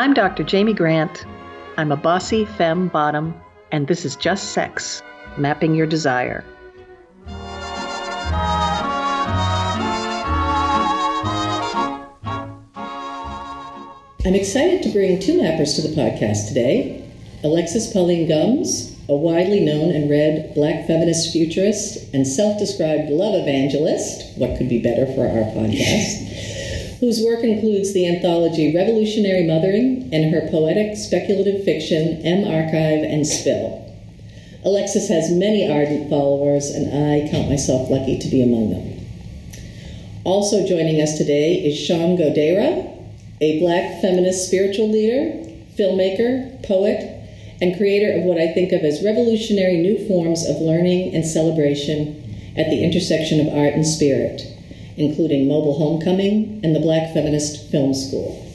I'm Dr. Jamie Grant. I'm a bossy femme bottom, and this is Just Sex Mapping Your Desire. I'm excited to bring two mappers to the podcast today Alexis Pauline Gumbs, a widely known and read black feminist futurist and self described love evangelist. What could be better for our podcast? whose work includes the anthology Revolutionary Mothering and her poetic speculative fiction M Archive and Spill. Alexis has many ardent followers, and I count myself lucky to be among them. Also joining us today is Sean Godera, a black feminist spiritual leader, filmmaker, poet, and creator of what I think of as revolutionary new forms of learning and celebration at the intersection of art and spirit, including Mobile Homecoming and the Black Feminist Film School.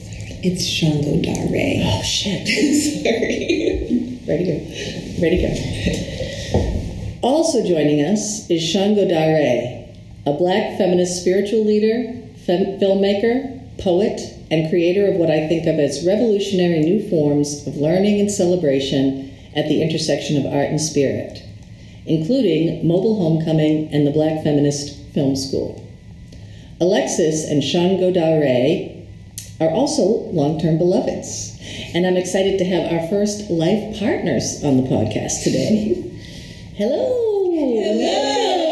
It's Sangodare. Oh, shit. Sorry. Ready to go. Ready to go. Also joining us is Sangodare, a black feminist spiritual leader, fem- filmmaker, poet, and creator of what I think of as revolutionary new forms of learning and celebration at the intersection of art and spirit, including Mobile Homecoming and the Black Feminist Film School. Alexis and Sean Godare are also long term beloveds. And I'm excited to have our first life partners on the podcast today. Hello. Hello.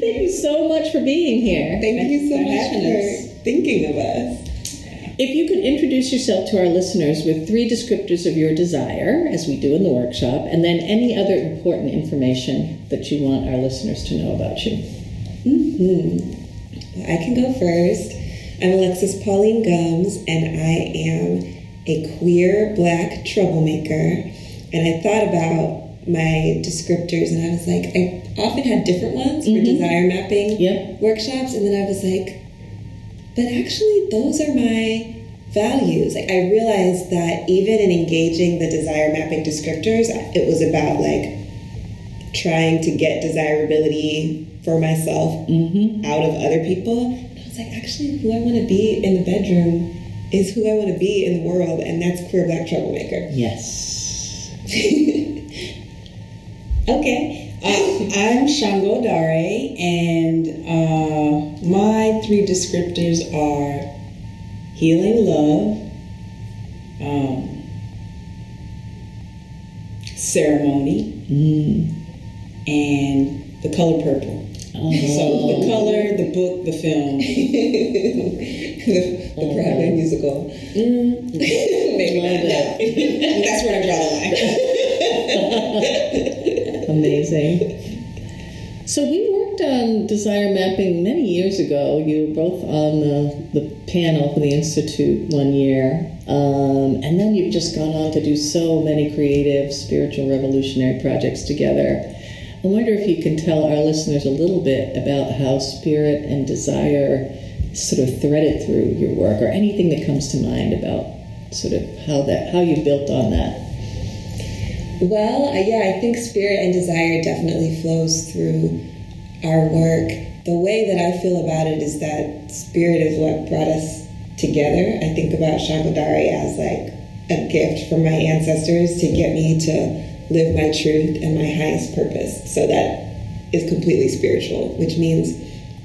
Thank you so much for being here. Thank you so much having for thinking of us. If you could introduce yourself to our listeners with three descriptors of your desire, as we do in the workshop, and then any other important information that you want our listeners to know about you. hmm I can go first. I'm Alexis Pauline Gumbs, and I am a queer black troublemaker. And I thought about my descriptors, and I was like, I often had different ones for Mhm. desire mapping Yep. workshops, and then I was like, but actually, those are my values. Like, I realized that even in engaging the desire mapping descriptors, it was about like trying to get desirability for myself Mm-hmm. out of other people. And I was like, actually, who I want to be in the bedroom is who I want to be in the world, and that's queer black troublemaker. Yes. okay. Uh, I'm Sangodare, and uh, my three descriptors are healing love, um, ceremony, Mm. and the color purple. So the color, the book, the film. the the Broadway musical. Mm, Maybe not. it. that's where I draw the line. Amazing. So we worked on desire mapping many years ago. You were both on the, the panel for the Institute one year. Um, and then you've just gone on to do so many creative, spiritual, revolutionary projects together. I wonder if you can tell our listeners a little bit about how spirit and desire sort of threaded through your work or anything that comes to mind about sort of how that how you built on that. Well, yeah, I think spirit and desire definitely flows through our work. The way that I feel about it is that spirit is what brought us together. I think about Sangodare as like a gift from my ancestors to get me to live my truth and my highest purpose. So that is completely spiritual, which means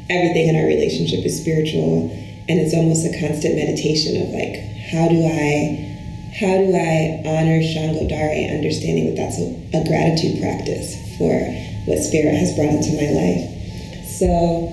everything in our relationship is spiritual and it's almost a constant meditation of like how do I how do I honor Sangodare, understanding that that's a, a gratitude practice for what spirit has brought into my life. So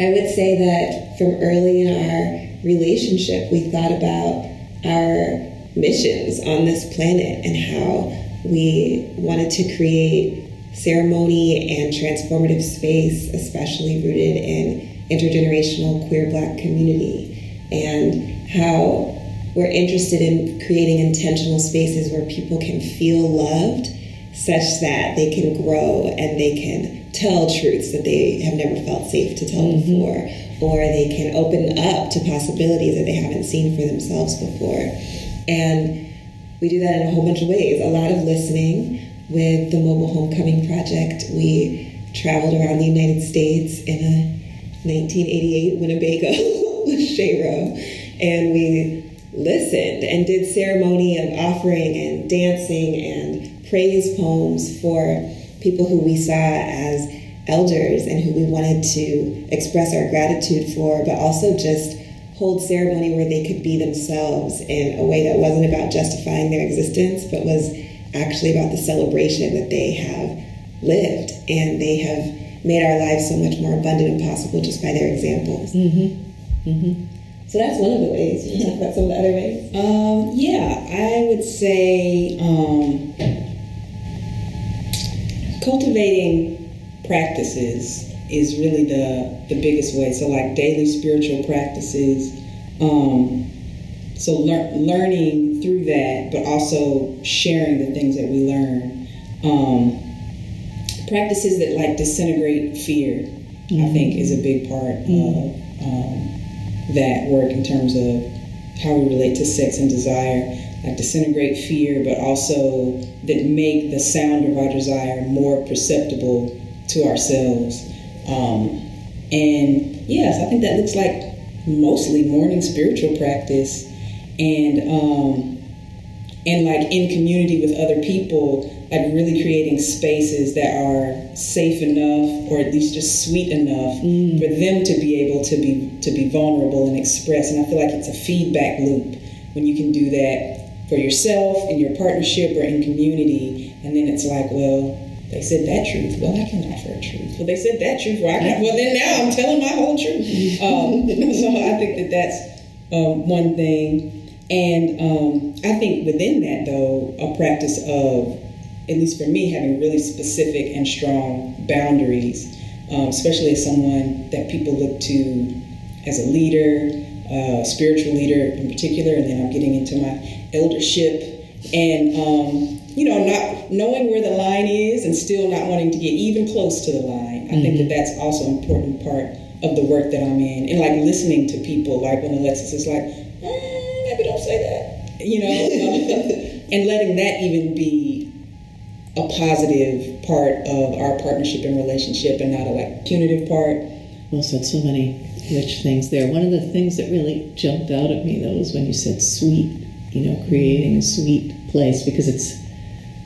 I would say that from early in our relationship, we thought about our missions on this planet and how we wanted to create ceremony and transformative space, especially rooted in intergenerational queer black community, and how we're interested in creating intentional spaces where people can feel loved such that they can grow and they can tell truths that they have never felt safe to tell mm-hmm. before, or they can open up to possibilities that they haven't seen for themselves before. And we do that in a whole bunch of ways. A lot of listening with the Mobile Homecoming Project. We traveled around the United States in a 1988 Winnebago with Shayro, and we listened and did ceremony of offering and dancing and praise poems for people who we saw as elders and who we wanted to express our gratitude for, but also just hold ceremony where they could be themselves in a way that wasn't about justifying their existence, but was actually about the celebration that they have lived and they have made our lives so much more abundant and possible just by their examples. Mm-hmm. Mm-hmm. So that's one of the ways. You talk about some of the other ways. Um, yeah, I would say um, cultivating practices is really the the biggest way. So like daily spiritual practices. Um, so lear- learning through that, but also sharing the things that we learn. Um, practices that like disintegrate fear, I think, is a big part of um, that work in terms of how we relate to sex and desire. Like disintegrate fear, but also that make the sound of our desire more perceptible to ourselves. Um, and yes, I think that looks like mostly morning spiritual practice and um, and like in community with other people, like really creating spaces that are safe enough or at least just sweet enough for them to be able to be to be vulnerable and express. And I feel like it's a feedback loop when you can do that for yourself in your partnership or in community, and then it's like, well, they said that truth. Well, I can offer a truth. Well, they said that truth. Well, I can, well then now I'm telling my whole truth. Um, so I think that that's um, one thing. And um, I think within that, though, a practice of, at least for me, having really specific and strong boundaries, um, especially as someone that people look to as a leader, uh, spiritual leader in particular, and then I'm getting into my eldership, and um, you know, not knowing where the line is and still not wanting to get even close to the line. I think that that's also an important part of the work that I'm in, and like listening to people, like when Alexis is like, mm, maybe don't say that, you know, and letting that even be a positive part of our partnership and relationship, and not a like punitive part. Well said. So many rich things there. One of the things that really jumped out at me though was when you said sweet. You know, creating a sweet place because it's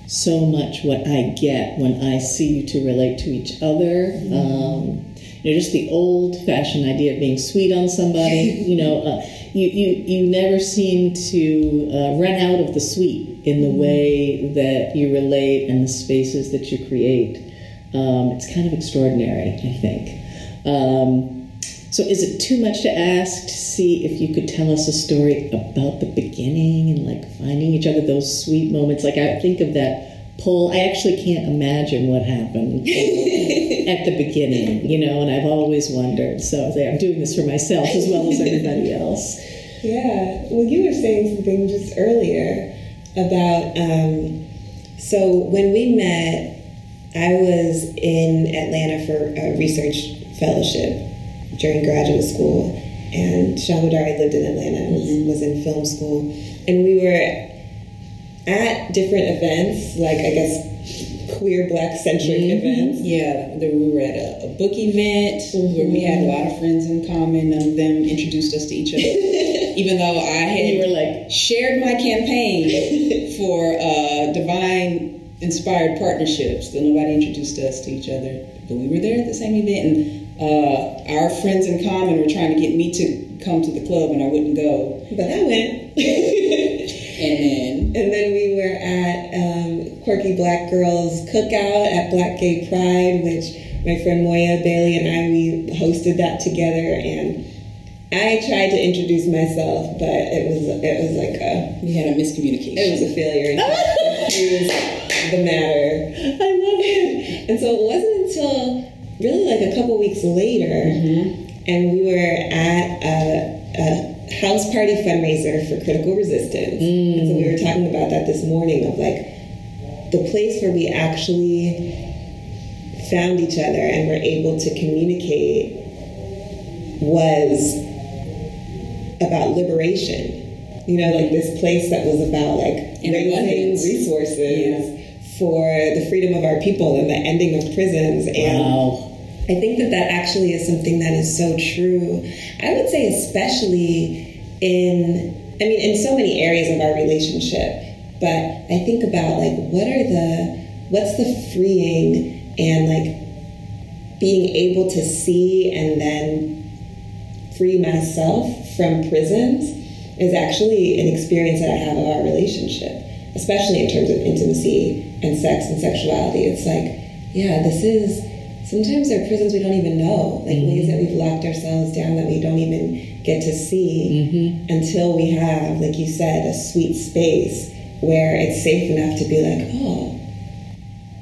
so much what I get when I see you two relate to each other. Um, you know, just the old-fashioned idea of being sweet on somebody. You know, uh, you, you you never seem to uh, run out of the sweet in the way that you relate and the spaces that you create. Um, it's kind of extraordinary, I think. Um, so, is it too much to ask to see if you could tell us a story about the beginning and like finding each other, those sweet moments? Like, I think of that pull. I actually can't imagine what happened at the beginning, you know, and I've always wondered. So, I'm doing this for myself as well as everybody else. Yeah. Well, you were saying something just earlier about. Um, so when we met, I was in Atlanta for a research fellowship during graduate school, and Sangodare lived in Atlanta and was, was in film school, and we were at different events, like I guess queer black centric events. Yeah, we were at a, a book event where we had a lot of friends in common. None of them introduced us to each other, even though I had were like, shared my campaign for uh, divine inspired partnerships. Still, nobody introduced us to each other, but we were there at the same event, and uh, our friends in common were trying to get me to come to the club, and I wouldn't go. But I went. And then And then we were at um, Quirky Black Girls Cookout at Black Gay Pride, which my friend Moya Bailey and I we hosted that together. And I tried to introduce myself, but it was it was like a we had a miscommunication. it was a failure. It was the matter. I love it. And so it wasn't until really like a couple weeks later, and we were at a, a house party fundraiser for critical resistance. And so we were talking about that this morning of like the place where we actually found each other and were able to communicate was about liberation. You know, like this place that was about like raising resources for the freedom of our people and the ending of prisons and Wow. I think that that actually is something that is so true. I would say, especially in, I mean, in so many areas of our relationship. But I think about like, what are the, what's the freeing and like being able to see and then free myself from prisons is actually an experience that I have of our relationship, especially in terms of intimacy and sex and sexuality. It's like, yeah, this is sometimes there are prisons we don't even know, like mm-hmm. ways that we've locked ourselves down that we don't even get to see mm-hmm. until we have, like you said, a sweet space where it's safe enough to be like, oh,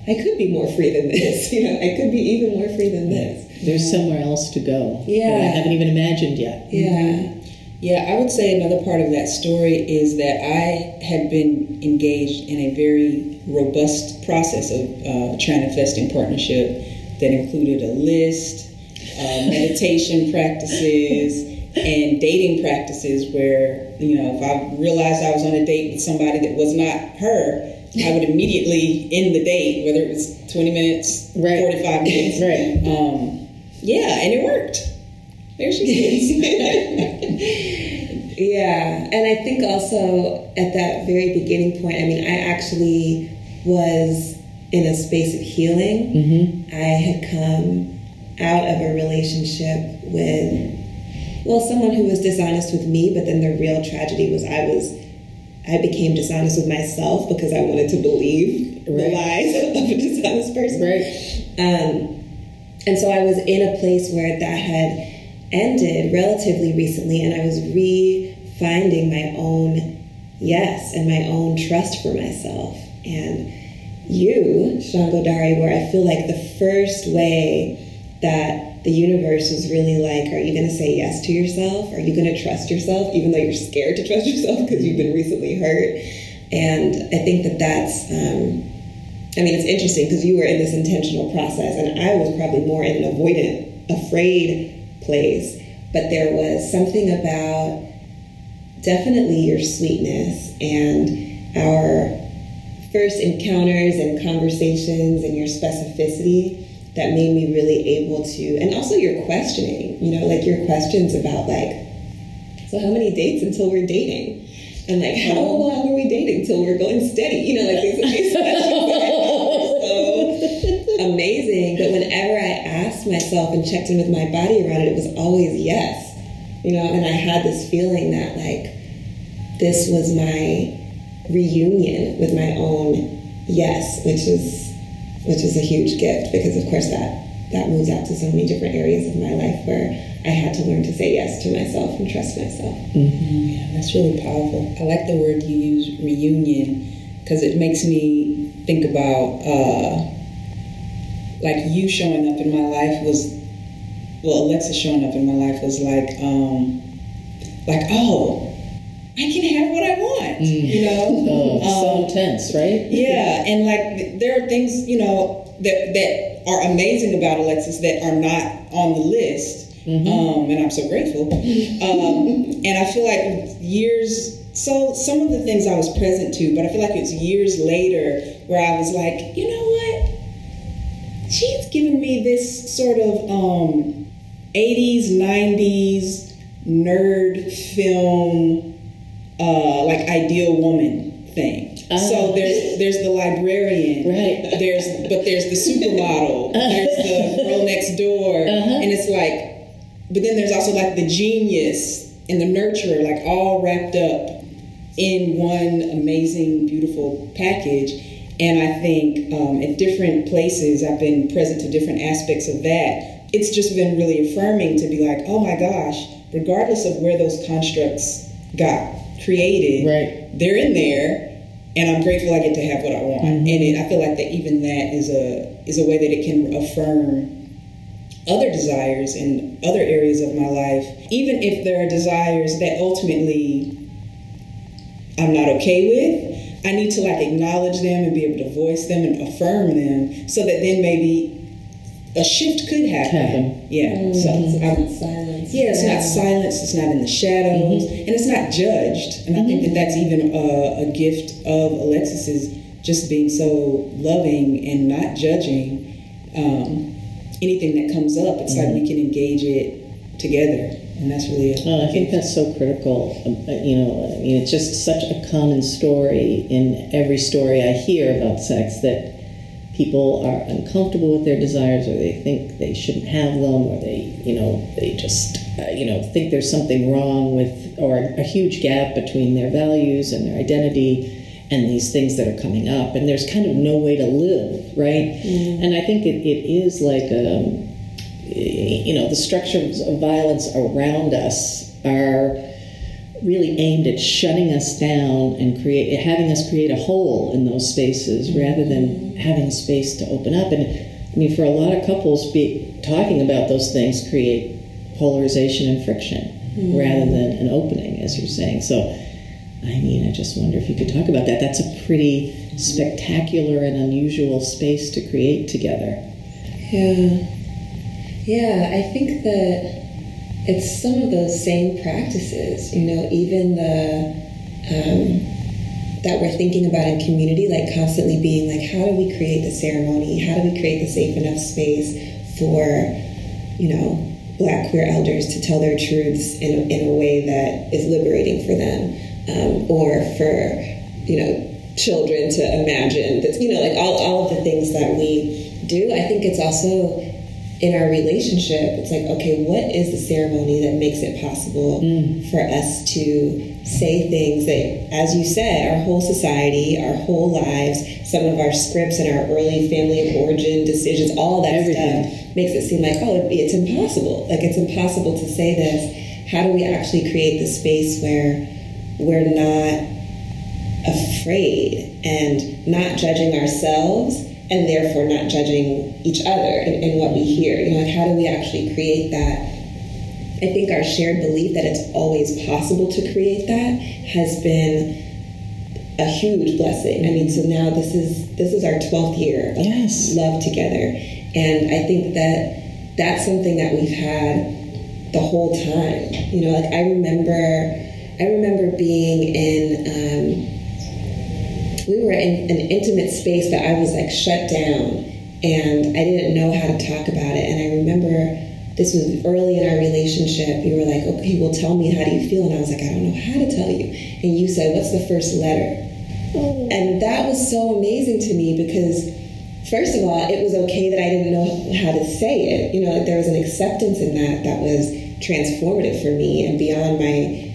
I could be more free than this. You know, I could be even more free than this. There's somewhere else to go. Yeah. I haven't even imagined yet. Yeah. Yeah, I would say another part of that story is that I had been engaged in a very robust process of uh, manifesting partnership that included a list, uh, meditation practices, and dating practices where, you know, if I realized I was on a date with somebody that was not her, I would immediately end the date, whether it was 20 minutes, right. 45 minutes. right. Um, yeah, and it worked. There she is. yeah, and I think also at that very beginning point, I mean, I actually was in a space of healing. Mm-hmm. I had come out of a relationship with, well, someone who was dishonest with me, but then the real tragedy was I was, I became dishonest with myself because I wanted to believe right. the lies of a dishonest person. Right. Um, and so I was in a place where that had ended relatively recently, and I was re-finding my own yes and my own trust for myself. And you, Sangodare, where I feel like the first way that the universe was really like, are you going to say yes to yourself? Are you going to trust yourself, even though you're scared to trust yourself because you've been recently hurt? And I think that that's, um, I mean, it's interesting because you were in this intentional process, and I was probably more in an avoidant, afraid place. But there was something about definitely your sweetness and our first encounters and conversations and your specificity that made me really able to, and also your questioning, you know, like your questions about like, so how many dates until we're dating? And like, how oh. long are we dating till we're going steady? You know, like these, these questions so amazing. But whenever I asked myself and checked in with my body around it, it was always yes. You know, and I had this feeling that like this was my reunion with my own yes, which is which is a huge gift because of course that that moves out to so many different areas of my life where I had to learn to say yes to myself and trust myself. Mm-hmm. Yeah, that's really powerful. I like the word you use, reunion, because it makes me think about uh, like you showing up in my life was well, Alexa showing up in my life was like um, like oh I can have what I want, mm. you know. Oh, um, so intense, right? Yeah, and like there are things, you know, that that are amazing about Alexis that are not on the list, mm-hmm. um, and I'm so grateful. um, and I feel like years. So some of the things I was present to, but I feel like it's years later where I was like, you know what? She's given me this sort of um, 80s, 90s nerd film uh, like ideal woman thing. Uh, so there's there's the librarian, right? There's but there's the supermodel, there's the girl next door, uh-huh. and it's like, but then there's also like the genius and the nurturer, like all wrapped up in one amazing, beautiful package. And I think um, at different places, I've been present to different aspects of that. It's just been really affirming to be like, oh my gosh, regardless of where those constructs got created, right. they're in there, and I'm grateful I get to have what I want. Mm-hmm. And it, I feel like that even that is a is a way that it can affirm other desires in other areas of my life, even if there are desires that ultimately I'm not okay with. I need to like acknowledge them and be able to voice them and affirm them so that then maybe a shift could happen. happen. Yeah. Mm-hmm. So it's silence. Yeah, it's yeah. not silence. It's not in the shadows, mm-hmm. and it's not judged. And mm-hmm. I think that that's even a, a, gift of Alexis is just being so loving and not judging um, anything that comes up. It's like we mm-hmm. can engage it together. and that's really. A, well, I think that's so critical. Um, uh, you know, I mean, it's just such a common story in every story I hear about sex that people are uncomfortable with their desires, or they think they shouldn't have them, or they, you know, they just, uh, you know, think there's something wrong with, or a huge gap between their values and their identity and these things that are coming up, and there's kind of no way to live, right? Mm. And I think it, it is like, um, you know, the structures of violence around us are really aimed at shutting us down and create having us create a hole in those spaces mm-hmm. rather than having space to open up. And I mean, for a lot of couples, be, talking about those things create polarization and friction mm-hmm. rather than an opening, as you're saying. So I mean, I just wonder if you could talk about that. That's a pretty spectacular and unusual space to create together. Yeah. Yeah, I think that it's some of those same practices, you know, even the um, that we're thinking about in community, like constantly being like, how do we create the ceremony? How do we create the safe enough space for, you know, black queer elders to tell their truths in, in a way that is liberating for them? um, or for you know children to imagine that you know like all, all of the things that we do i think it's also in our relationship it's like okay what is the ceremony that makes it possible mm. for us to say things that as you said our whole society our whole lives some of our scripts and our early family of origin decisions all that Everything. stuff makes it seem like oh it's impossible like it's impossible to say this how do we actually create the space where we're not afraid and not judging ourselves and therefore not judging each other in, in, what we hear. You know, like how do we actually create that? I think our shared belief that it's always possible to create that has been a huge blessing. I mean, so now this is this is our twelfth year of yes. love together, and I think that that's something that we've had the whole time. You know, like I remember I remember being in, um, we were in an intimate space, but I was like shut down and I didn't know how to talk about it. And I remember this was early in our relationship. You were like, okay, well, tell me, how do you feel? And I was like, I don't know how to tell you. And you said, what's the first letter? Oh. And that was so amazing to me because first of all, it was okay that I didn't know how to say it. You know, like there was an acceptance in that that was transformative for me and beyond my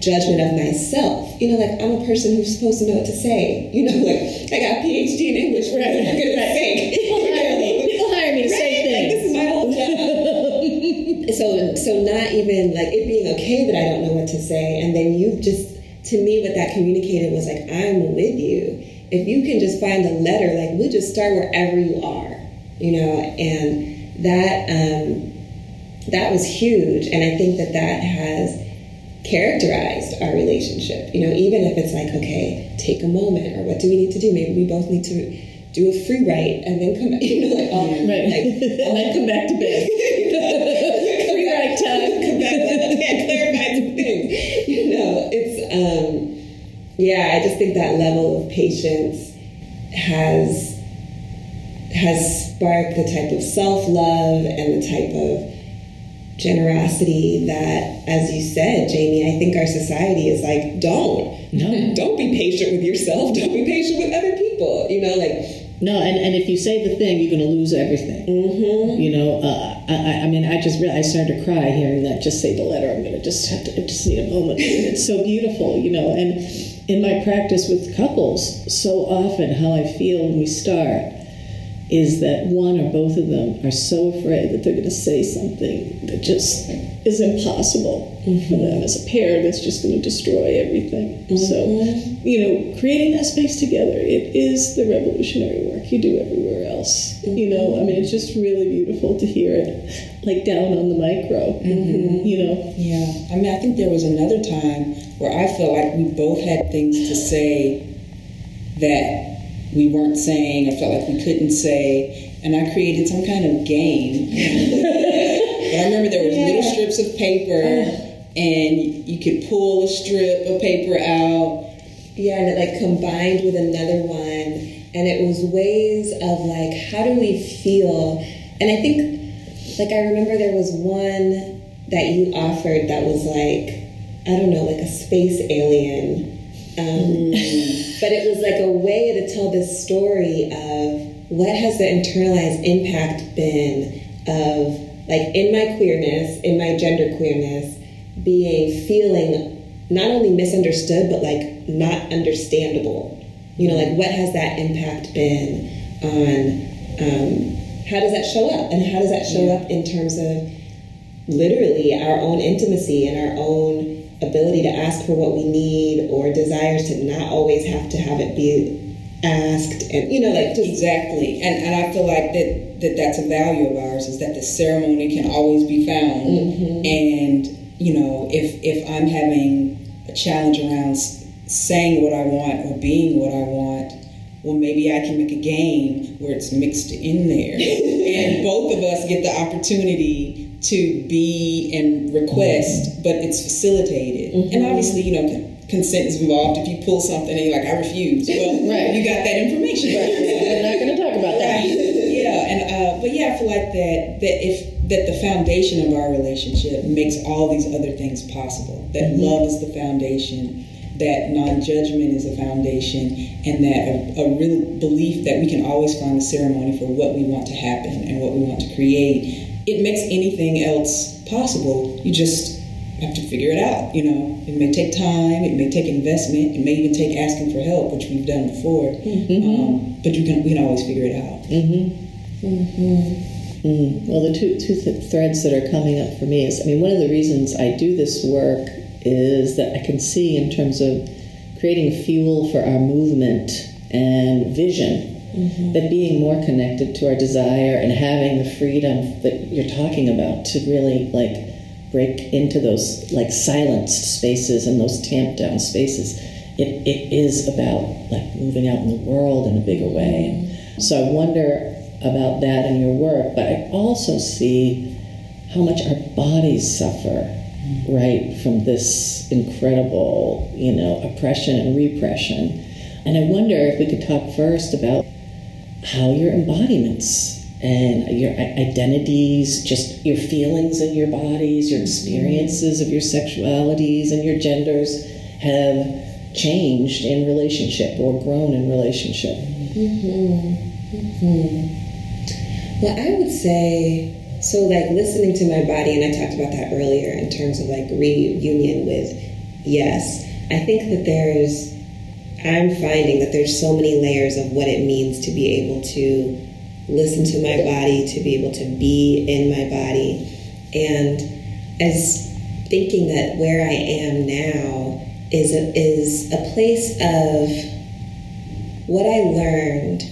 judgment of myself. You know, like I'm a person who's supposed to know what to say. You know, like I got a PhD in English, right? For goodness sake. People hire me. People hire me to right? say things. Like, this is my whole job. so, so not even like it being okay that I don't know what to say, and then you just to me what that communicated was like I'm with you. If you can just find a letter, like we'll just start wherever you are, you know, and that um, that was huge, and I think that that has characterized our relationship. You know, even if it's like, okay, take a moment, or what do we need to do? Maybe we both need to do a free write and then come back. You know, like, oh, right. like and then come back to bed. free write time. Come back. Yeah, clarify some things. You know, it's um, yeah. I just think that level of patience has has sparked the type of self love and the type of generosity that, as you said, Jamie, I think our society is like, don't. No. don't be patient with yourself. Don't be patient with other people. You know, like. No, and, and if you say the thing, you're going to lose everything. Mm-hmm. You know, uh, I, I mean, I just really, I started to cry hearing that. Just say the letter. I'm going to just have to I just need a moment. it's so beautiful, you know. And in my practice with couples, so often how I feel when we start is that one or both of them are so afraid that they're going to say something that just is impossible mm-hmm. for them as a pair that's just going to destroy everything. Mm-hmm. So, you know, creating that space together, it is the revolutionary work you do everywhere else. Mm-hmm. You know, I mean, it's just really beautiful to hear it like down on the micro, mm-hmm. you know? Yeah. I mean, I think there was another time where I felt like we both had things to say that we weren't saying, I felt like we couldn't say, and I created some kind of game. I remember there was yeah. little strips of paper, and you could pull a strip of paper out. Yeah, and it like combined with another one, and it was ways of like, how do we feel? And I think, like, I remember there was one that you offered that was like I don't know, like a space alien. Um, mm. But it was like a way to tell this story of what has the internalized impact been of like in my queerness, in my gender queerness, being feeling not only misunderstood but like not understandable. You know, like what has that impact been on? Um, how does that show up, and how does that show yeah. up in terms of literally our own intimacy and our own ability to ask for what we need or desires to not always have to have it be asked and you know like just exactly. And and I feel like that that that's a value of ours is that the ceremony can always be found. Mm-hmm. and you know if if I'm having a challenge around saying what I want or being what I want well maybe I can make a game where it's mixed in there. And both of us get the opportunity to be and request, mm-hmm. but it's facilitated. Mm-hmm. And obviously, you know, consent is involved. If you pull something and you're like, I refuse, well, right. you got that information. Right. We're not going to talk about that. yeah, and uh, but yeah, I feel like that that if that the foundation of our relationship makes all these other things possible. That mm-hmm. love is the foundation. That non-judgment is a foundation, and that a, a real belief that we can always find a ceremony for what we want to happen and what we want to create it makes anything else possible. You just have to figure it out. You know, it may take time, it may take investment, it may even take asking for help, which we've done before. Mm-hmm. Um, but you can we can always figure it out. Mm-hmm. Mm-hmm. Well, the two two th- threads that are coming up for me is, I mean, one of the reasons I do this work is that I can see in terms of creating fuel for our movement and vision Mm-hmm. But being more connected to our desire and having the freedom that you're talking about to really like break into those like silenced spaces and those tamped down spaces. It, it is about like moving out in the world in a bigger way. Mm-hmm. So I wonder about that in your work, but I also see how much our bodies suffer, mm-hmm. right, from this incredible, you know, oppression and repression. And I wonder if we could talk first about how your embodiments and your identities, just your feelings in your bodies, your experiences of your sexualities and your genders have changed in relationship or grown in relationship. Mm-hmm. Mm-hmm. Well, I would say so, like listening to my body, and I talked about that earlier in terms of like reunion with yes. I think that there's I'm finding that there's so many layers of what it means to be able to listen to my body, to be able to be in my body. And as thinking that where I am now is a, is a place of what I learned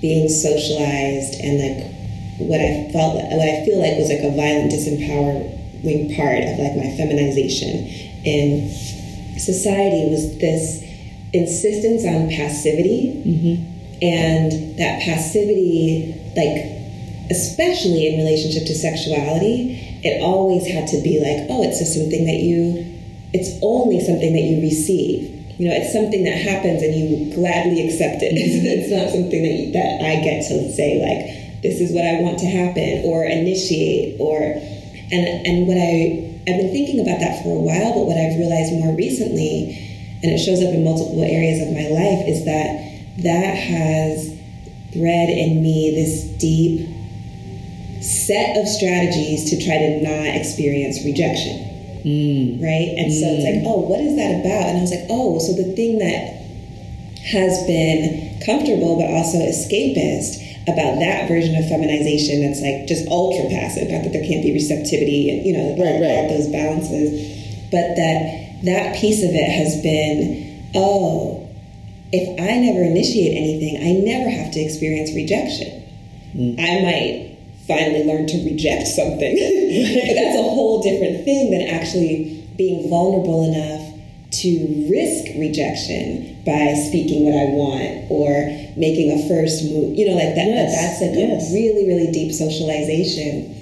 being socialized and like what I felt what I feel like was like a violent disempowering part of like my feminization in society was this insistence on passivity. Mm-hmm. and that passivity like especially in relationship to sexuality it always had to be like oh it's just something that you it's only something that you receive. You know it's something that happens and you gladly accept it. It's, not something that you, that i get to say like this is what i want to happen or initiate or and and what i i've been thinking about that for a while but what i've realized more recently and it shows up in multiple areas of my life is that that has bred in me this deep set of strategies to try to not experience rejection. Mm. Right? And mm. so it's like, mm. oh, what is that about? And I was like, oh, so the thing that has been comfortable but also escapist about that version of feminization that's like just ultra passive, not that there can't be receptivity and, you know, right, right. those balances, but that that piece of it has been, oh, if I never initiate anything, I never have to experience rejection. Mm. I might finally learn to reject something. but that's a whole different thing than actually being vulnerable enough to risk rejection by speaking what I want or making a first move. You know, like that. Yes. That's like yes. a really, really deep socialization,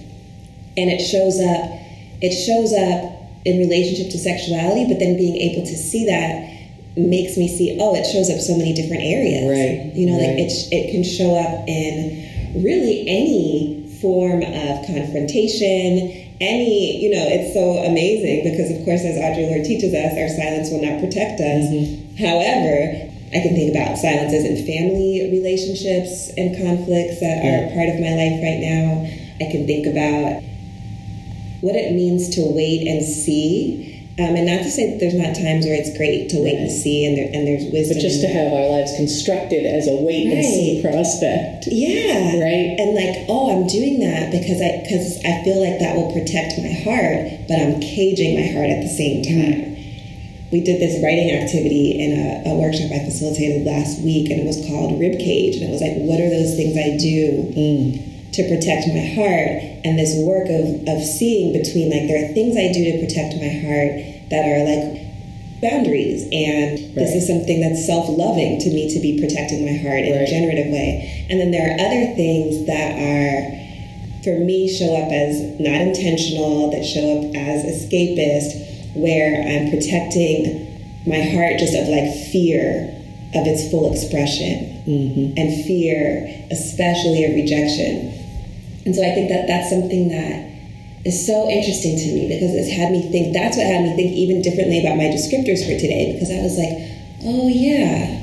and it shows up. It shows up in relationship to sexuality, but then being able to see that makes me see, oh, it shows up so many different areas. Right. You know, right. like it, it can show up in really any form of confrontation, any, you know, it's so amazing because, of course, as Audre Lorde teaches us, our silence will not protect us. Mm-hmm. However, I can think about silences in family relationships and conflicts that yeah. are part of my life right now. I can think about what it means to wait and see um, and not to say that there's not times where it's great to wait right. and see, and, there, and there's wisdom. But just to have our lives constructed as a wait right. and see prospect. Yeah. Right. And like, oh, I'm doing that because I because I feel like that will protect my heart, but I'm caging my heart at the same time. We did this writing activity in a, a workshop I facilitated last week, and it was called Rib Cage, and it was like, what are those things I do? Mm to protect my heart and this work of, of seeing between like there are things I do to protect my heart that are like boundaries and right. this is something that's self-loving to me to be protecting my heart in right. a generative way and then there are other things that are for me show up as not intentional that show up as escapist where i'm protecting my heart just of like fear of its full expression mm-hmm. and fear especially of rejection and so I think that that's something that is so interesting to me because it's had me think, that's what had me think even differently about my descriptors for today because I was like, oh yeah,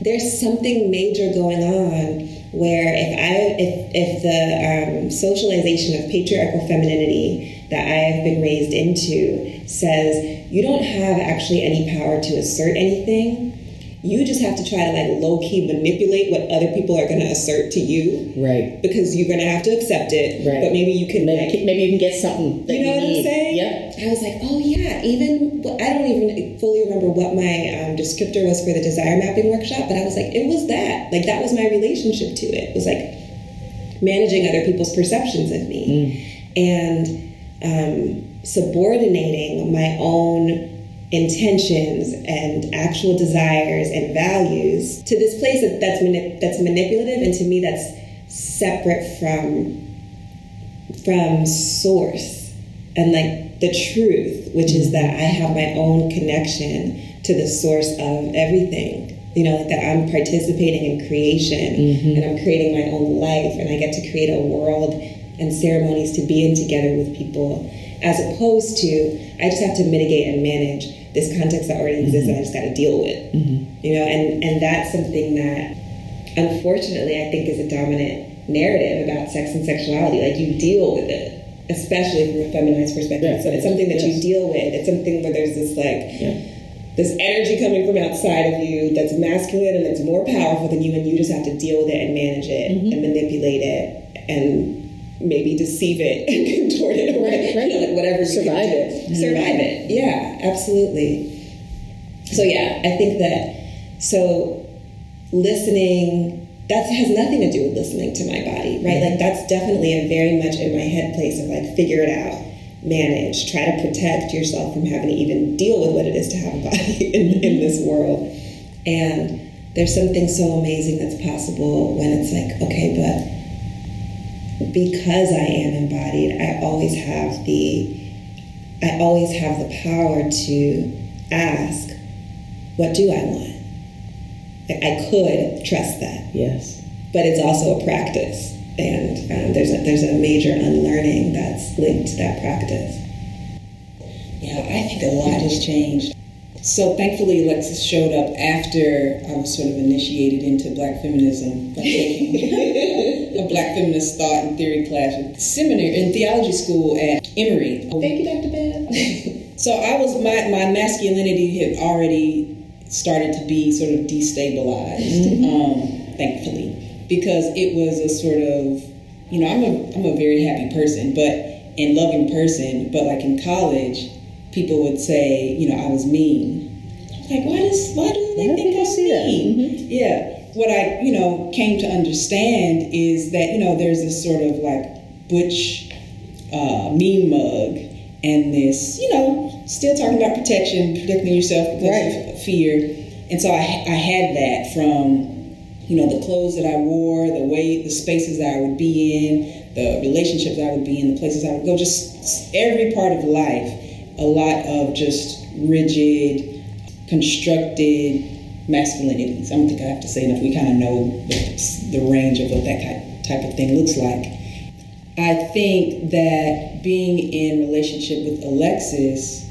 there's something major going on where if I if if the um, socialization of patriarchal femininity that I have been raised into says you don't have actually any power to assert anything you just have to try to like low key manipulate what other people are going to assert to you, right? Because you're going to have to accept it, right? But maybe you can maybe, like, maybe you can get something. you know you what need. I'm saying? Yeah. I was like, oh yeah. Even I don't even fully remember what my um, descriptor was for the desire mapping workshop, but I was like, it was that. Like that was my relationship to it. It was like managing other people's perceptions of me, mm. and um, subordinating my own intentions and actual desires and values to this place that, that's mani- that's manipulative and to me that's separate from from source and like the truth which is that I have my own connection to the source of everything you know like that I'm participating in creation mm-hmm. and I'm creating my own life and I get to create a world and ceremonies to be in together with people as opposed to I just have to mitigate and manage this context that already exists mm-hmm. and I just got to deal with. Mm-hmm. You know, and and that's something that unfortunately I think is a dominant narrative about sex and sexuality. Like you deal with it, especially from a feminized perspective. Yeah. So it's something that yes. you deal with. It's something where there's this like. Yeah. This energy coming from outside of you that's masculine and it's more powerful than you, and you just have to deal with it and manage it mm-hmm. and manipulate it and maybe deceive it and contort it or right, right. You know, like whatever survive it mm-hmm. survive it yeah absolutely so yeah i think that so listening that has nothing to do with listening to my body right mm-hmm. like that's definitely a very much in my head place of like figure it out manage try to protect yourself from having to even deal with what it is to have a body in, in mm-hmm. this world and there's something so amazing that's possible when it's like okay but because I am embodied, I always have the I always have the power to ask, what do I want? I could trust that. Yes. But it's also a practice. And um, there's, a, there's a major unlearning that's linked to that practice. Yeah, I think a lot has changed. So thankfully, Alexis showed up after I was sort of initiated into black feminism by taking a black feminist thought and theory class at seminary in theology school at Emory. Thank you, Dr. Beth. so I was my my masculinity had already started to be sort of destabilized, mm-hmm. um, thankfully, because it was a sort of you know I'm a I'm a very happy person, but and loving person, but like in college people would say, you know, I was mean. Like, why does why do they why think I am mean? Mm-hmm. Yeah. What I, you know, came to understand is that, you know, there's this sort of like butch uh, mean mug and this, you know, still talking about protection, protecting yourself because right. of fear. And so I, I had that from, you know, the clothes that I wore, the way, the spaces that I would be in, the relationships I would be in, the places I would go, just every part of life a lot of just rigid, constructed masculinities. I don't think I have to say enough. We kind of know the range of what that type of thing looks like. I think that being in relationship with Alexis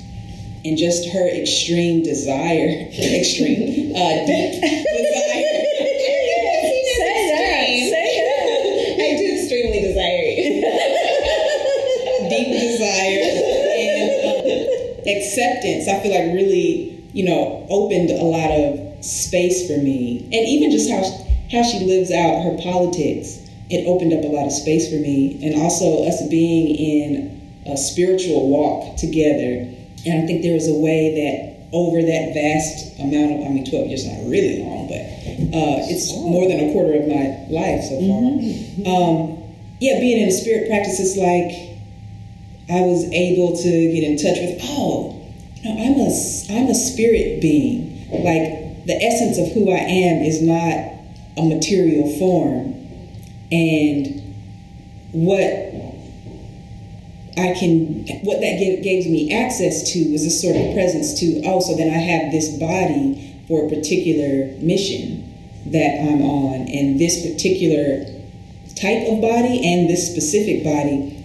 and just her extreme desire, extreme, uh, deep desire. Acceptance, I feel like really, you know, opened a lot of space for me. And even just how how she lives out her politics, it opened up a lot of space for me. And also us being in a spiritual walk together. And I think there was a way that over that vast amount of, I mean, 12 years is not really long, but uh, it's more than a quarter of my life so far. Um, yeah, being in a spirit practice is like I was able to get in touch with, oh, know, I'm a, I'm a spirit being. Like the essence of who I am is not a material form. And what I can, what that gave, gave me access to was this sort of presence to, oh, so then I have this body for a particular mission that I'm on, and this particular type of body and this specific body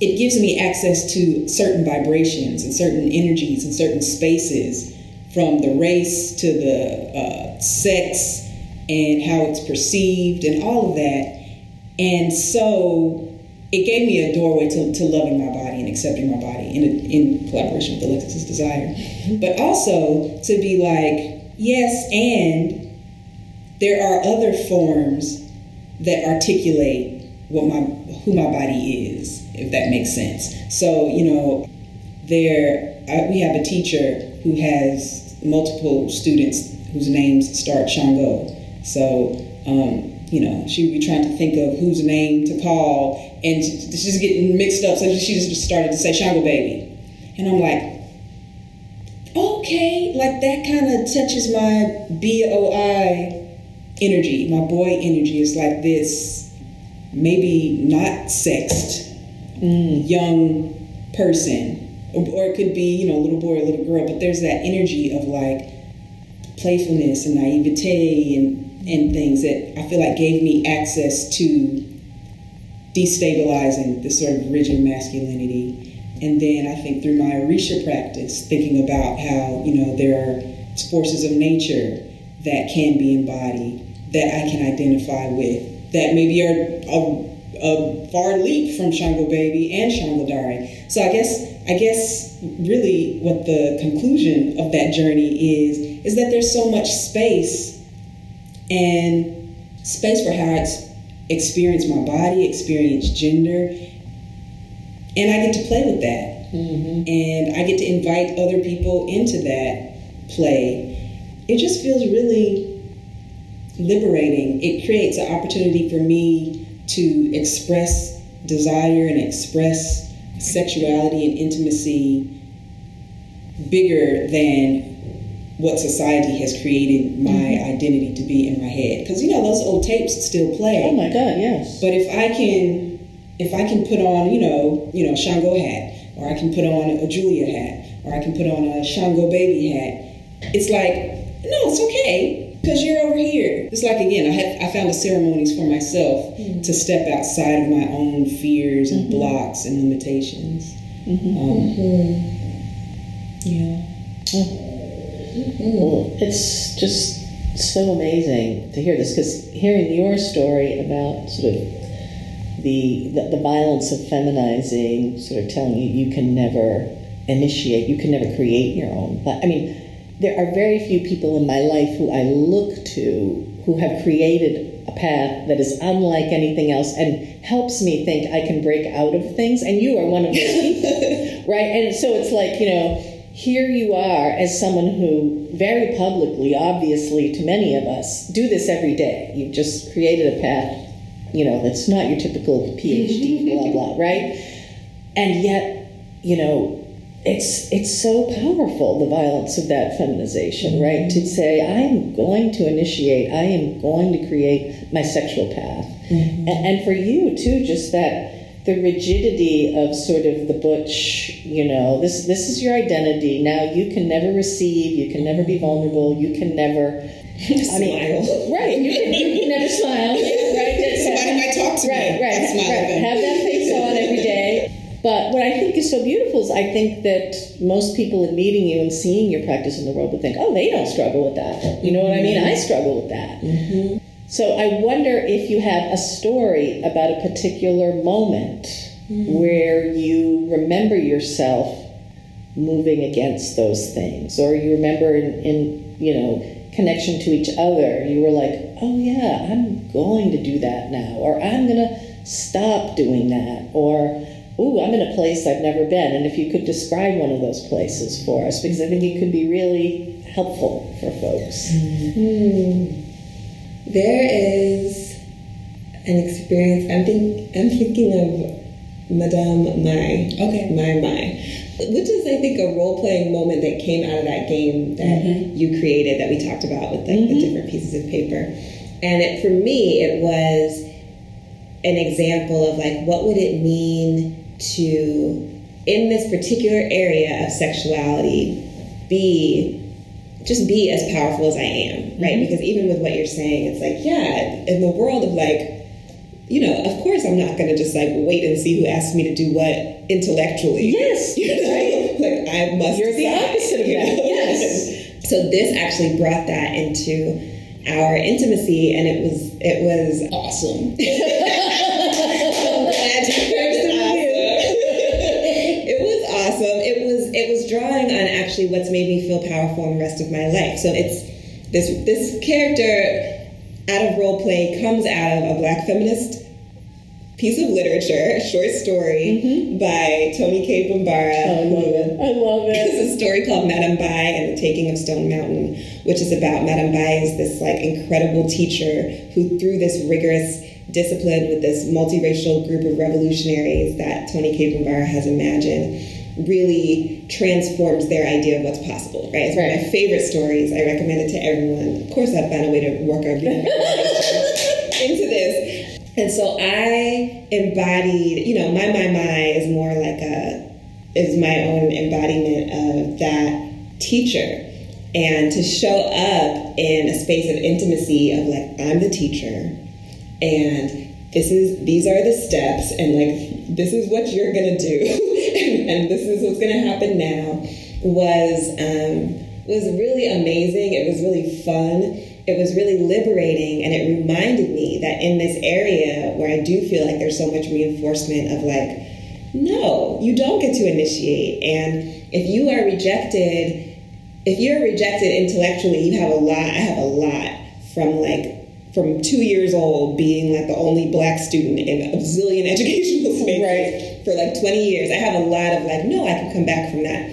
it gives me access to certain vibrations and certain energies and certain spaces from the race to the uh, sex and how it's perceived and all of that. And so it gave me a doorway to, to loving my body and accepting my body in, in collaboration with Alexis's desire. But also to be like, yes, and there are other forms that articulate what my who my body is, if that makes sense. So you know, there I, we have a teacher who has multiple students whose names start Shango. So um, you know, she would be trying to think of whose name to call, and she's getting mixed up. So she just started to say Shango baby, and I'm like. Okay, like that kind of touches my BOI energy, my boy energy is like this maybe not sexed Mm, young person. Or, or it could be you know a little boy or a little girl but there's that energy of like playfulness and naivete and and things that i feel like gave me access to destabilizing this sort of rigid masculinity. And then i think through my orisha practice thinking about how you know there are forces of nature that can be embodied that i can identify with that maybe are a, a far leap from Shango Baby and Sangodare. So I guess I guess really what the conclusion of that journey is is that there's so much space and space for how I experience my body, experience gender, and I get to play with that. Mm-hmm. And I get to invite other people into that play. It just feels really liberating. It creates an opportunity for me to express desire and express sexuality and intimacy bigger than what society has created my mm-hmm. identity to be in my head. Because you know those old tapes still play. Oh my God, yes. But if I can, if I can put on, you know, you know, a Shango hat, or I can put on a Julia hat, or I can put on a Shango baby hat, it's like, no, it's okay because you're over here. It's like again, I had I found the ceremonies for myself mm-hmm. to step outside of my own fears and mm-hmm. blocks and limitations. Mm-hmm. Um, yeah. It's just so amazing to hear this because hearing your story about sort of the, the the violence of feminizing, sort of telling you you can never initiate, you can never create your own. But I mean, there are very few people in my life who I look to who have created a path that is unlike anything else and helps me think I can break out of things. And you are one of those people, right? And so it's like you know here you are as someone who very publicly, obviously to many of us, do this every day. You've just created a path, you know, that's not your typical PhD, blah, blah, right? And yet, you know, it's it's so powerful, the violence of that feminization, mm-hmm. right? To say, I'm going to initiate, I am going to create my sexual path. Mm-hmm. And, and for you too, just that the rigidity of sort of the butch, you know, this this is your identity. Now you can never receive, you can never be mm-hmm. vulnerable, you can never I mean, right? You can, you can never smile, right? Somebody might talk to me. right, right, I smile right. At I think is so beautiful is I think that most people in meeting you and seeing your practice in the world would think, oh, they don't struggle with that. You know what I mean? I struggle with that. Mm-hmm. So I wonder if you have a story about a particular moment where you remember yourself moving against those things, or you remember in, in you know connection to each other, you were like, oh yeah, I'm going to do that now, or I'm going to stop doing that, or ooh, I'm in a place I've never been. And if you could describe one of those places for us, because I think it could be really helpful for folks. Hmm. There is an experience. I'm think I'm thinking of Madame Mai. Okay. My Mai, which is I think a role playing moment that came out of that game that mm-hmm. you created that we talked about with like the mm-hmm. different pieces of paper. And it, for me, it was an example of like what would it mean to in this particular area of sexuality be just be as powerful as I am, right? Mm-hmm. Because even with what you're saying, it's like, yeah, in the world of like, you know, of course I'm not going to just like wait and see who asks me to do what intellectually. Yes, You know? right. like I must. You're the opposite of you that, know? yes. So this actually brought that into our intimacy, and it was it was Awesome. actually what's made me feel powerful in the rest of my life. So it's this this character out of role play comes out of a black feminist piece of literature, a short story mm-hmm. by Toni Cade Bambara. I love it. I love it. It's a story called Madame Bai and the Taking of Stone Mountain, which is about Madame Bai is this like incredible teacher who, through this rigorous discipline with this multiracial group of revolutionaries that Toni Cade Bambara has imagined, really transforms their idea of what's possible. Right? It's one of my favorite stories. I recommend it to everyone. Of course, I've found a way to work our into this. And so I embodied, you know, my my my is more like a is my own embodiment of that teacher. And to show up in a space of intimacy of like I'm the teacher and this is these are the steps and like this is what you're gonna do and, this is what's gonna happen now was um, was really amazing. It was really fun. It was really liberating and it reminded me that in this area where i do feel like there's so much reinforcement of like no you don't get to initiate. And if you are rejected if you're rejected intellectually you have a lot i have a lot from like from two years old being like the only black student in a zillion educational spaces. Right. For like 20 years. I have a lot of like, no, I can come back from that.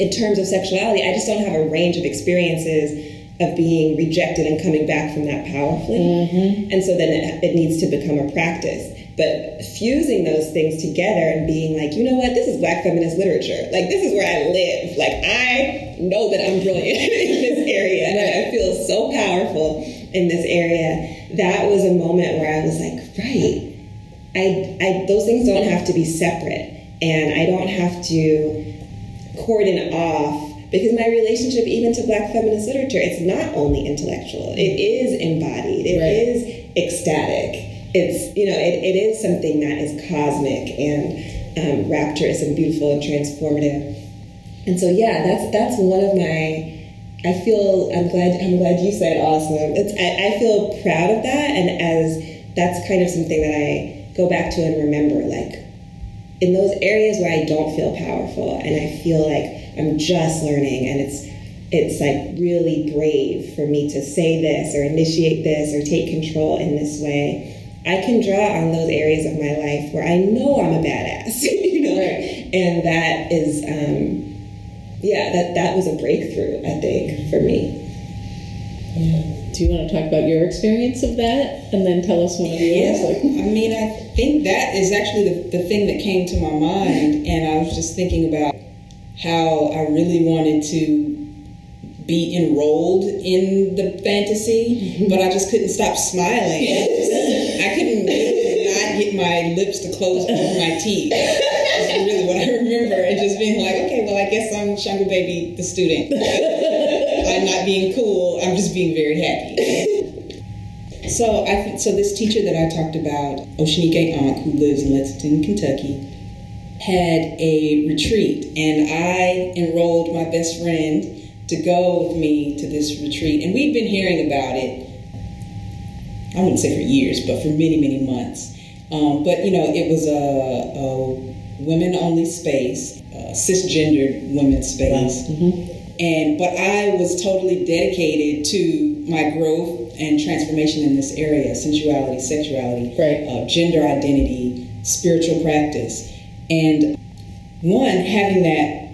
In terms of sexuality, I just don't have a range of experiences of being rejected and coming back from that powerfully. Mm-hmm. And so then it, it needs to become a practice. But fusing those things together and being like, you know what, this is black feminist literature. Like, this is where I live. Like, I know that I'm brilliant in this area. And I feel so powerful in this area. That was a moment where I was like, right. I, I those things don't have to be separate. And I don't have to cordon off because my relationship even to black feminist literature it's not only intellectual. It is embodied. It Right. is ecstatic. It's you know it, it is something that is cosmic and um, rapturous and beautiful and transformative. And so yeah that's that's one of my I feel I'm glad I'm glad you said awesome. It's I, I feel proud of that. And as that's kind of something that I go back to and remember like in those areas where I don't feel powerful and I feel like I'm just learning and it's it's like really brave for me to say this or initiate this or take control in this way. I can draw on those areas of my life where I know I'm a badass, you know, and that is, um, yeah, that that was a breakthrough, I think, for me. Do you want to talk about your experience of that, and then tell us one of yours? Yeah, Like, I mean, I think that is actually the, the thing that came to my mind, and I was just thinking about how I really wanted to be enrolled in the fantasy, mm-hmm. but I just couldn't stop smiling. I, just- I couldn't not get my lips to close over my teeth. That's really what I remember, and just being like, okay, well, I guess I'm Shango Baby, the student. I'm not being cool. I'm just being very happy. So I so this teacher that I talked about, Oshinike Ankh, who lives in Lexington, Kentucky, had a retreat, and I enrolled my best friend to go with me to this retreat. And we've been hearing about it, I wouldn't say for years, but for many, many months. Um, but you know, it was a, a women only space, a cisgendered women's space. Wow. Mm-hmm. And but I was totally dedicated to my growth and transformation in this area: sensuality, sexuality, Right. uh, gender identity, spiritual practice, and one having that.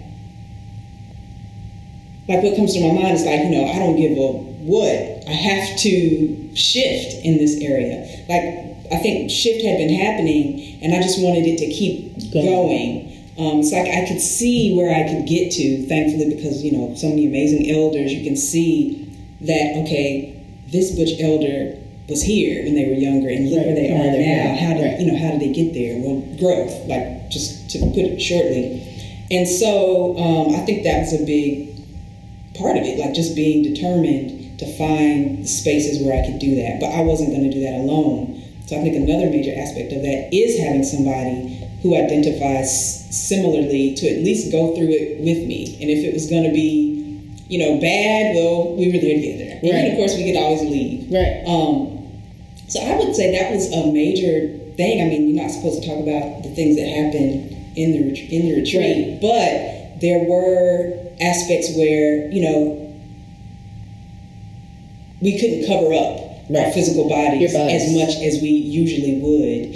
Like what comes to my mind is like you know I don't give a what I have to shift in this area. Like I think shift had been happening, and I just wanted it to keep Going. Um, it's like I could see where I could get to, thankfully, because you know so many amazing elders. You can see that okay, this butch elder was here when they were younger, and look where they Right. are Now they're now. here. How did Right. you know? How did they get there? Well, growth, like just to put it shortly. And so um, I think that was a big part of it, like just being determined to find the spaces where I could do that. But I wasn't going to do that alone. So I think another major aspect of that is having somebody who identifies similarly to at least go through it with me. And if it was going to be, you know, bad, well, we were there together. And then, of course, we could always leave. Right. Um, so I would say that was a major thing. I mean, you're not supposed to talk about the things that happen in the in the retreat, Right. but there were aspects where you know we couldn't cover up our Right. physical bodies, bodies. as much as we usually would.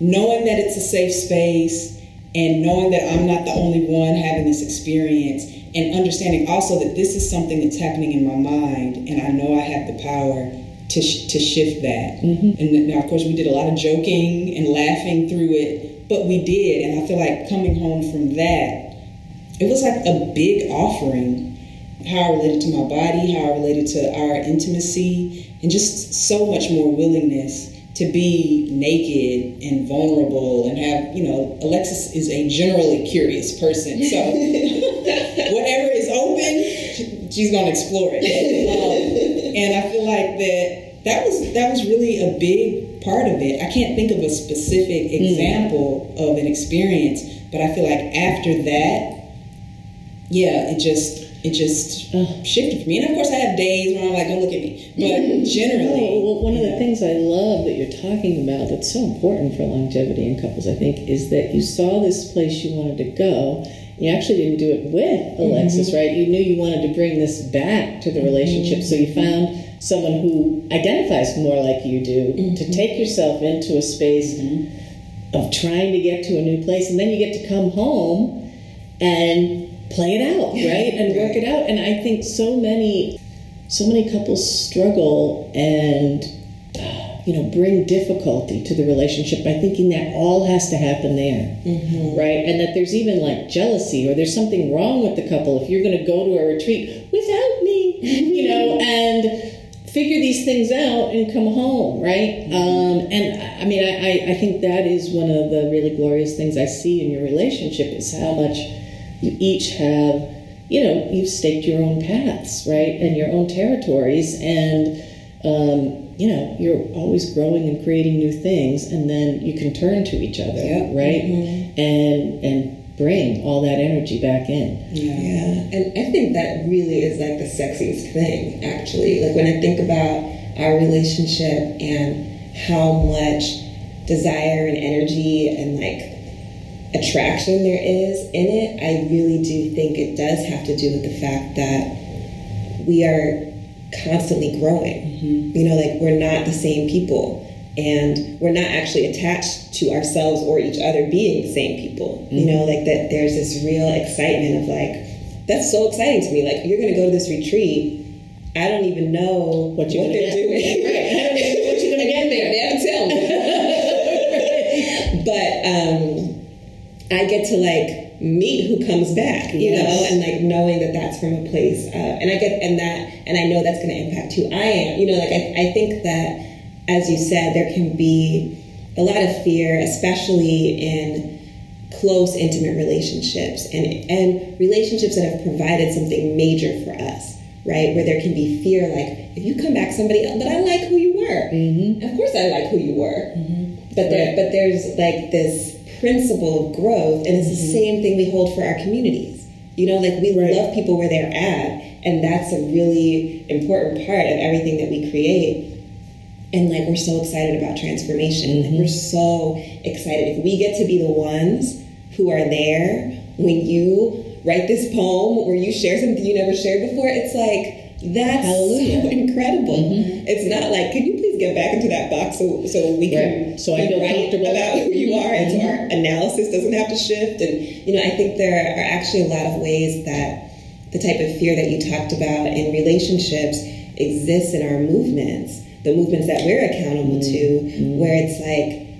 Knowing that it's a safe space and knowing that I'm not the only one having this experience and understanding also that this is something that's happening in my mind and I know I have the power to, sh- to shift that. Mm-hmm. And now, of course, we did a lot of joking and laughing through it, but we did. And I feel like coming home from that, it was like a big offering how I related to my body, how I related to our intimacy, and just so much more willingness to be naked and vulnerable and have, you know, Alexis is a generally curious person. So whatever is open, she's going to explore it. Um, and I feel like that that was that was really a big part of it. I can't think of a specific example of an experience, but I feel like after that, yeah, it just it just shifted for me. And of course, I have days when I'm like, "Don't look at me," but generally, well, one of the yeah. things I love that you're talking about that's so important for longevity in couples, I think, is that you saw this place you wanted to go. You actually didn't do it with mm-hmm. Alexis, right? You knew you wanted to bring this back to the mm-hmm. relationship, so you mm-hmm. found someone who identifies more like you do to take yourself into a space of trying to get to a new place, and then you get to come home and play it out, right? And work it out. And I think so many so many couples struggle and uh, you know bring difficulty to the relationship by thinking that all has to happen there mm-hmm. right? And that there's even like jealousy or there's something wrong with the couple. If you're going to go to a retreat without me you know and figure these things out and come home right? Mm-hmm. Um, and i mean I, I- I think that is one of the really glorious things i see in your relationship is how much you each have you know you've staked your own paths right and your own territories and um, you know you're always growing and creating new things and then you can turn to each other Yep. right and and bring all that energy back in yeah. Yeah, and I think that really is like the sexiest thing, actually. Like when I think about our relationship and how much desire and energy and like attraction there is in it, I really do think it does have to do with the fact that we are constantly growing. You know, like we're not the same people. And we're not actually attached to ourselves or each other being the same people. You know, like that there's this real excitement of like, that's so exciting to me. Like, you're going to go to this retreat. I don't even know What you're gonna they're get. doing. Right. I don't even know what you're gonna get there. They haven't tell me. but um, I get to like meet who comes back, you Yes. know, and like knowing that that's from a place, uh, and I get and that, and I know that's going to impact who I am. You know, like I, I think that, as you said, there can be a lot of fear, especially in close, intimate relationships, and and relationships that have provided something major for us. Right, where there can be fear, like if you come back somebody else, but I like who you were. Mm-hmm. Of course, I like who you were. But there, Right. but there's like this principle of growth, and it's the Mm-hmm. same thing we hold for our communities. You know, like we Right. love people where they're at, and that's a really important part of everything that we create. And like we're so excited about transformation. Like we're so excited. If we get to be the ones who are there when you write this poem or you share something you never shared before, it's like that's Hallelujah. so incredible. It's not like, can you get back into that box so so we can Right. So I feel right comfortable. about who you are and so mm-hmm. our analysis doesn't have to shift. And you know, I think there are actually a lot of ways that the type of fear that you talked about in relationships exists in our movements, the movements that we're accountable to, mm-hmm. where it's like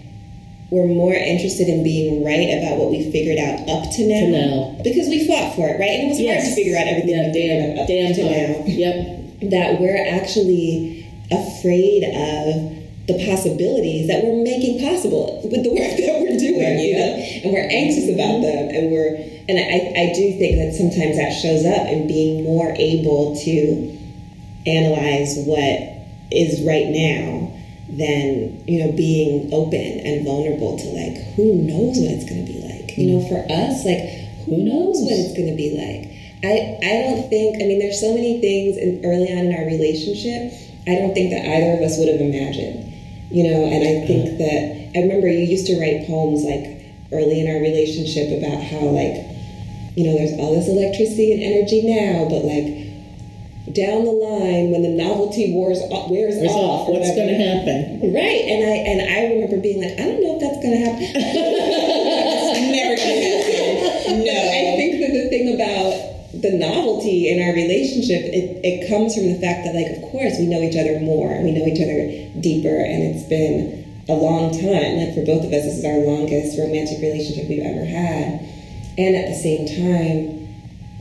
we're more interested in being right about what we figured out up to now, To now. because we fought for it, right? And it was hard to figure out everything Yeah, we figured out damn, up damn to now. Yep. that we're actually afraid of the possibilities that we're making possible with the work that we're doing, you know, and we're anxious about mm-hmm. them, and we're, and I, I do think that sometimes that shows up in being more able to analyze what is right now than you know being open and vulnerable to like who knows what it's going to be like? You know mm-hmm. for us like who knows what it's going to be like? I, I don't think i mean there's so many things in, early on in our relationship i don't think that either of us would have imagined you know and i think mm-hmm. that i remember you used to write poems like early in our relationship about how like you know there's all this electricity and energy now but like down the line when the novelty wears, off, wears Where's off? What's going to happen? Right, and I and I remember being like, I don't know if that's gonna happen. it's never gonna happen. No, I think that the thing about the novelty in our relationship, it, it comes from the fact that like, of course, we know each other more, and we know each other deeper, and it's been a long time. Like for both of us, this is our longest romantic relationship we've ever had, and at the same time,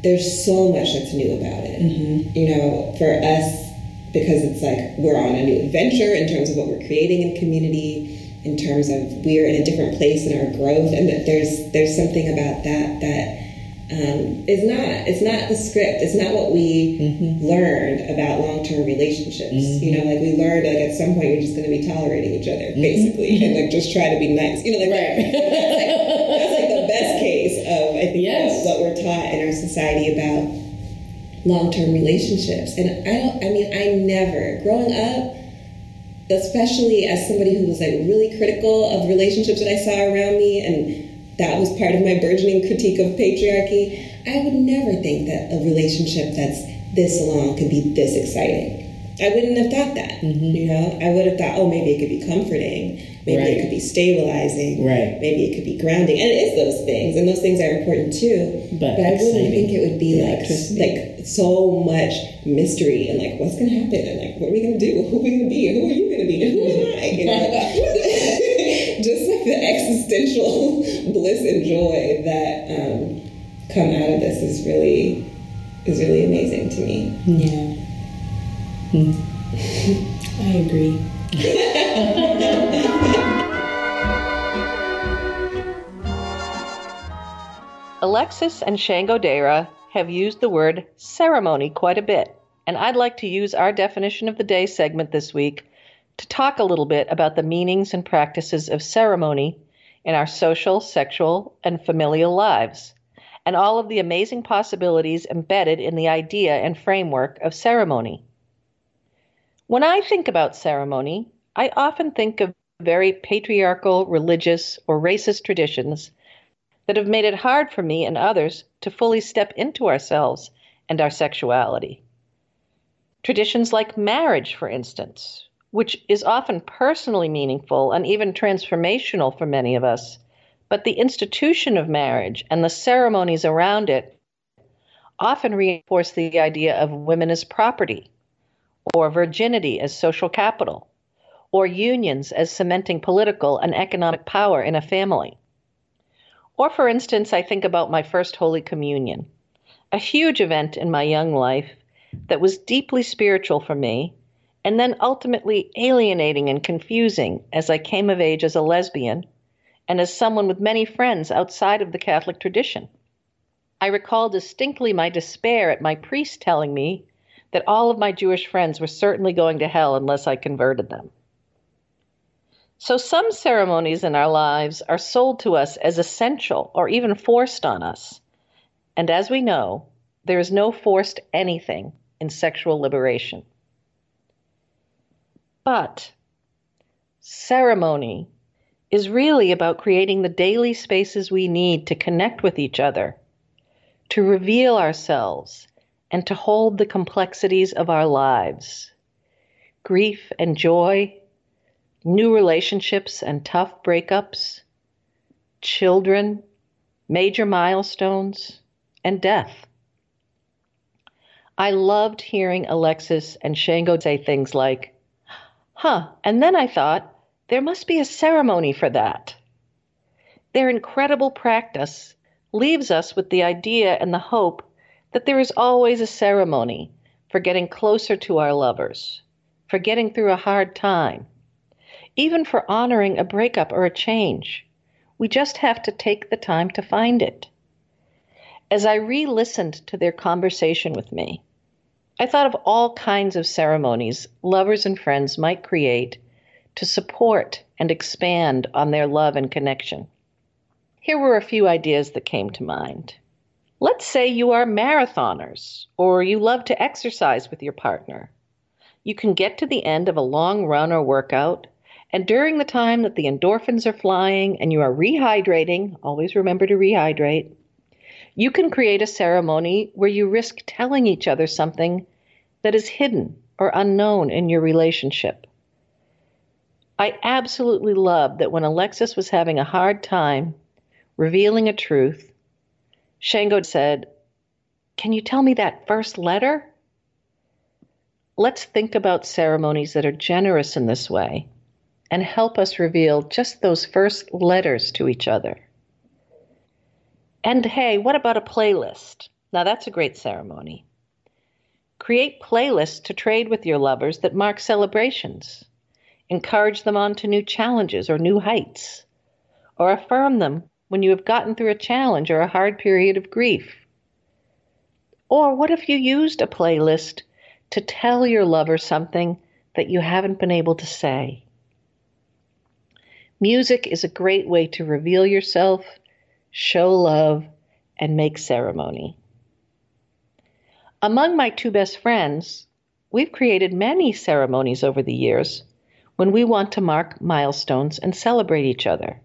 there's so much that's new about it. Mm-hmm. You know, for us, because it's like we're on a new adventure in terms of what we're creating in community, in terms of we're in a different place in our growth, and that there's there's something about that that um, is not it's not the script. It's not what we mm-hmm. learned about long term relationships. Mm-hmm. You know, like we learned like at some point you're just going to be tolerating each other mm-hmm. basically, and like just try to be nice. You know, like Right. that's like that's like the best case of I think Yes. what we're taught in our society about long-term relationships and i don't i mean i never growing up especially as somebody who was like really critical of relationships that i saw around me and that was part of my burgeoning critique of patriarchy i would never think that a relationship that's this long could be this exciting i wouldn't have thought that mm-hmm. you know i would have thought oh maybe it could be comforting maybe Right. it could be stabilizing Right. maybe it could be grounding and it is those things and those things are important too But I wouldn't think it would be like like so much mystery and like what's gonna happen and like what are we gonna do? Who are we gonna be? And who are you gonna be? And who am I? You know? Just like the existential bliss and joy that um, come out of this is really is really amazing to me. Yeah. I agree. Alexis and Sangodare have used the word ceremony quite a bit, and I'd like to use our definition of the day segment this week to talk a little bit about the meanings and practices of ceremony in our social, sexual, and familial lives, and all of the amazing possibilities embedded in the idea and framework of ceremony. When I think about ceremony, I often think of very patriarchal, religious, or racist traditions that have made it hard for me and others to fully step into ourselves and our sexuality. Traditions like marriage, for instance, which is often personally meaningful and even transformational for many of us, but the institution of marriage and the ceremonies around it often reinforce the idea of women as property, or virginity as social capital, or unions as cementing political and economic power in a family. Or, for instance, I think about my first Holy Communion, a huge event in my young life that was deeply spiritual for me, and then ultimately alienating and confusing as I came of age as a lesbian and as someone with many friends outside of the Catholic tradition. I recall distinctly my despair at my priest telling me that all of my Jewish friends were certainly going to hell unless I converted them. So, some ceremonies in our lives are sold to us as essential or even forced on us. And as we know, there is no forced anything in sexual liberation. But ceremony is really about creating the daily spaces we need to connect with each other, to reveal ourselves, and to hold the complexities of our lives. Grief and joy, new relationships and tough breakups, children, major milestones, and death. I loved hearing Alexis and Shango say things like, Huh, and then I thought, there must be a ceremony for that. Their incredible practice leaves us with the idea and the hope that there is always a ceremony for getting closer to our lovers, for getting through a hard time, even for honoring a breakup or a change. We just have to take the time to find it. As I re listened to their conversation with me, I thought of all kinds of ceremonies lovers and friends might create to support and expand on their love and connection. Here were a few ideas that came to mind. Let's say you are marathoners or you love to exercise with your partner. You can get to the end of a long run or workout, and during the time that the endorphins are flying and you are rehydrating, always remember to rehydrate, you can create a ceremony where you risk telling each other something that is hidden or unknown in your relationship. I absolutely love that when Alexis was having a hard time revealing a truth, Shango said, Can you tell me that first letter? Let's think about ceremonies that are generous in this way and help us reveal just those first letters to each other. And hey, what about a playlist? Now that's a great ceremony. Create playlists to trade with your lovers that mark celebrations encourage them on to new challenges or new heights, or affirm them when you have gotten through a challenge or a hard period of grief. Or what if you used a playlist to tell your lover something that you haven't been able to say? Music is a great way to reveal yourself, show love, and make ceremony. Among my two best friends, we've created many ceremonies over the years when we want to mark milestones and celebrate each other.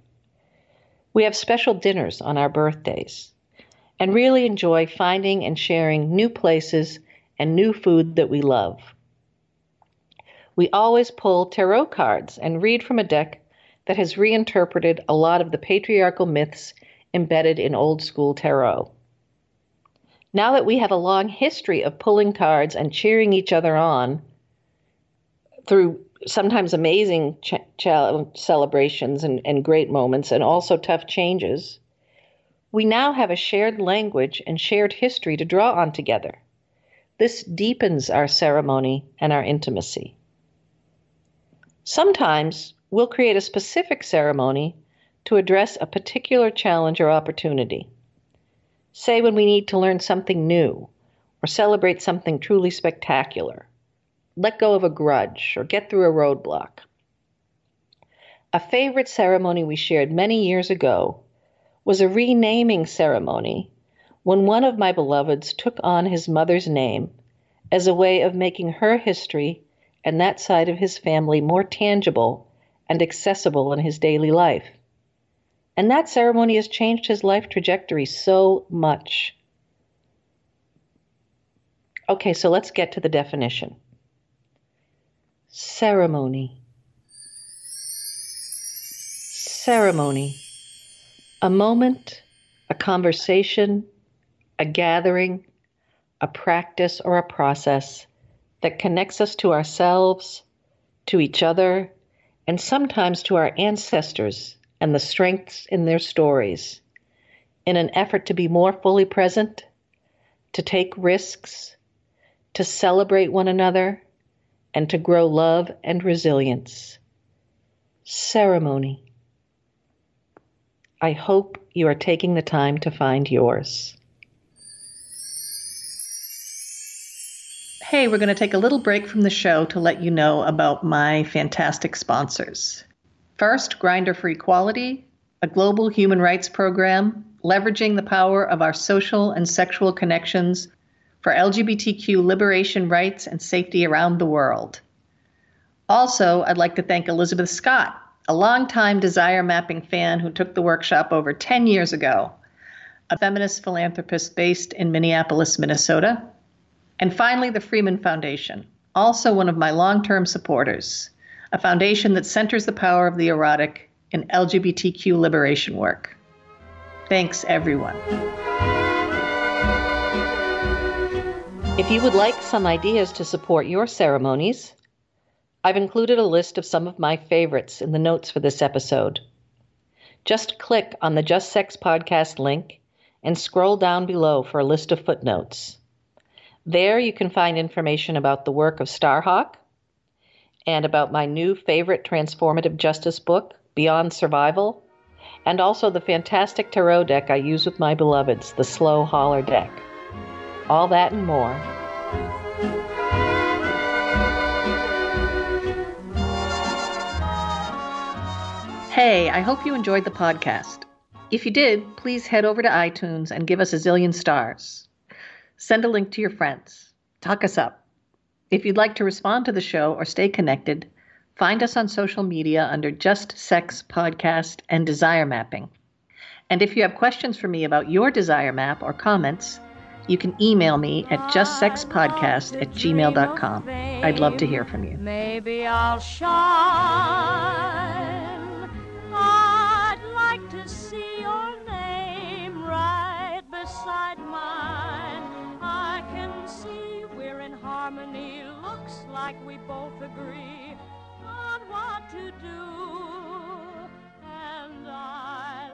We have special dinners on our birthdays and really enjoy finding and sharing new places and new food that we love. We always pull tarot cards and read from a deck that has reinterpreted a lot of the patriarchal myths embedded in old school tarot. Now that we have a long history of pulling cards and cheering each other on through sometimes amazing ch- ch- celebrations and, and great moments, and also tough changes, we now have a shared language and shared history to draw on together. This deepens our ceremony and our intimacy. Sometimes we'll create a specific ceremony to address a particular challenge or opportunity. Say when we need to learn something new or celebrate something truly spectacular let go of a grudge, or get through a roadblock. A favorite ceremony we shared many years ago was a renaming ceremony when one of my beloveds took on his mother's name as a way of making her history and that side of his family more tangible and accessible in his daily life. And that ceremony has changed his life trajectory so much. Okay, so let's get to the definition. Ceremony. Ceremony. A moment, a conversation, a gathering, a practice, or a process that connects us to ourselves, to each other, and sometimes to our ancestors and the strengths in their stories, in an effort to be more fully present, to take risks, to celebrate one another, and to grow love and resilience. Ceremony. I hope you are taking the time to find yours. Hey, we're going to take a little break from the show to let you know about my fantastic sponsors. First, Grindr for Equality, a global human rights program leveraging the power of our social and sexual connections for LGBTQ liberation rights and safety around the world. Also, I'd like to thank Elizabeth Scott, a longtime desire mapping fan who took the workshop over 10 years ago, a feminist philanthropist based in Minneapolis, Minnesota. And finally, the Freeman Foundation, also one of my long term supporters, a foundation that centers the power of the erotic in LGBTQ liberation work. Thanks, everyone. If you would like some ideas to support your ceremonies, I've included a list of some of my favorites in the notes for this episode. Just click on the Just Sex Podcast link and scroll down below for a list of footnotes. There you can find information about the work of Starhawk and about my new favorite transformative justice book, Beyond Survival, and also the fantastic tarot deck I use with my beloveds, the Slow Holler deck. All that and more. Hey, I hope you enjoyed the podcast. If you did, please head over to iTunes and give us a zillion stars. Send a link to your friends. Talk us up. If you'd like to respond to the show or stay connected, find us on social media under Just Sex Podcast and Desire Mapping. And if you have questions for me about your desire map or comments, you can email me at justsexpodcast at gmail.com. I'd love to hear from you. Maybe I'll shine. I'd like to see your name right beside mine. I can see we're in harmony like we both agree on what to do. And I